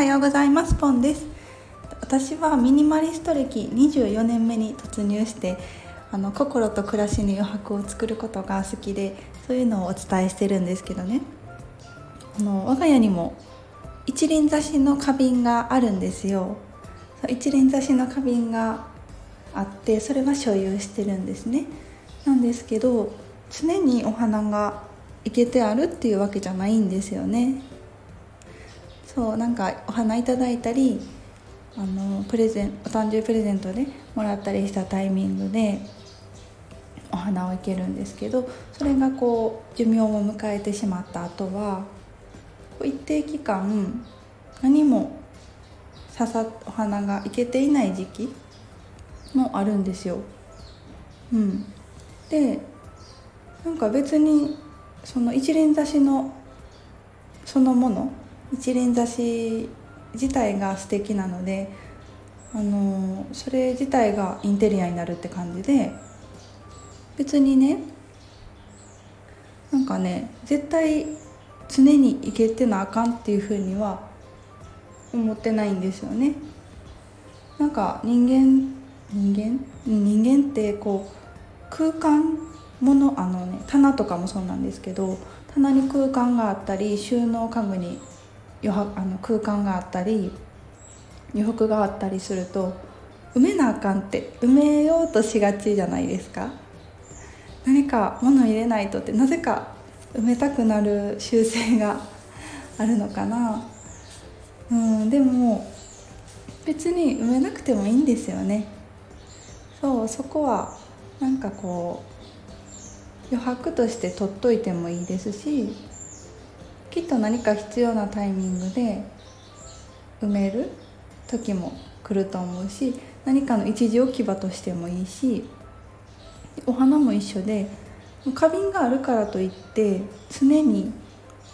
はようございます。ポンです。私はミニマリスト歴24年目に突入してあの心と暮らしに余白を作ることが好きでそういうのをお伝えしてるんですけどね。あの我が家にも一輪挿しの花瓶があるんですよ。一輪挿しの花瓶があってそれは所有してるんですね。なんですけど常にお花がいけてあるっていうわけじゃないんですよね。そうなんかお花いただいたりあのプレゼンお誕生日プレゼントでもらったりしたタイミングでお花を生けるんですけどそれがこう寿命を迎えてしまった後は一定期間何も刺さお花がいけていない時期もあるんですよ。うん、でなんか別にその一輪挿しのそのもの一輪挿し自体が素敵なのであのそれ自体がインテリアになるって感じで別にねなんかね絶対常にいけてなあかんっていうふうには思ってないんですよね。なんか人間人間？人間ってこう空間ものあのね棚とかもそうなんですけど棚に空間があったり収納家具に余白あの空間があったり余白があったりすると埋めなあかんって埋めようとしがちじゃないですか。何か物入れないとってなぜか埋めたくなる習性があるのかな。うんでも別に埋めなくてもいいんですよね。そうそこはなんかこう余白として取っといてもいいですしきっと何か必要なタイミングで埋める時も来ると思うし何かの一時置き場としてもいいしお花も一緒で花瓶があるからといって常に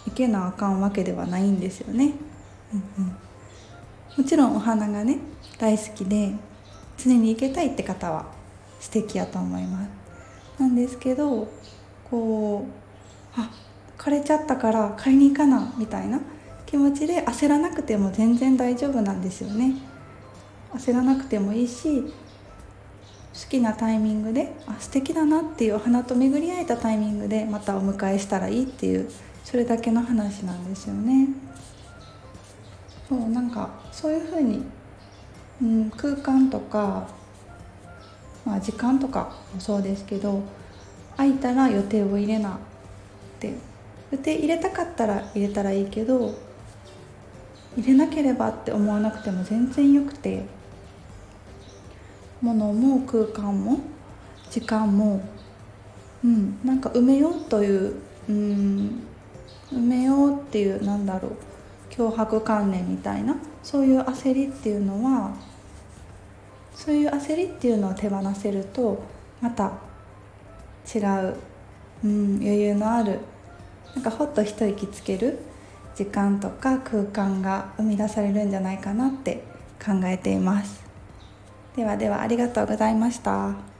行けなあかんわけではないんですよね、うんうん、もちろんお花がね大好きで常に行けたいって方は素敵やと思います。なんですけどこうあ枯れちゃったから買いに行かなみたいな気持ちで焦らなくても全然大丈夫なんですよね。焦らなくてもいいし好きなタイミングであ素敵だなっていうお花と巡り合えたタイミングでまたお迎えしたらいいっていうそれだけの話なんですよね。そうなんかそういうふうに、うん、空間とか、まあ、時間とかもそうですけど空いたら予定を入れなって予定入れたかったら入れたらいいけど入れなければって思わなくても全然よくて物も空間も時間もうんなんか埋めようといううん埋めようっていうなんだろう脅迫観念みたいなそういう焦りっていうのはそういう焦りっていうのを手放せるとまた違う、うん、余裕のあるなんかほっと一息つける時間とか空間が生み出されるんじゃないかなって考えていますではではありがとうございました。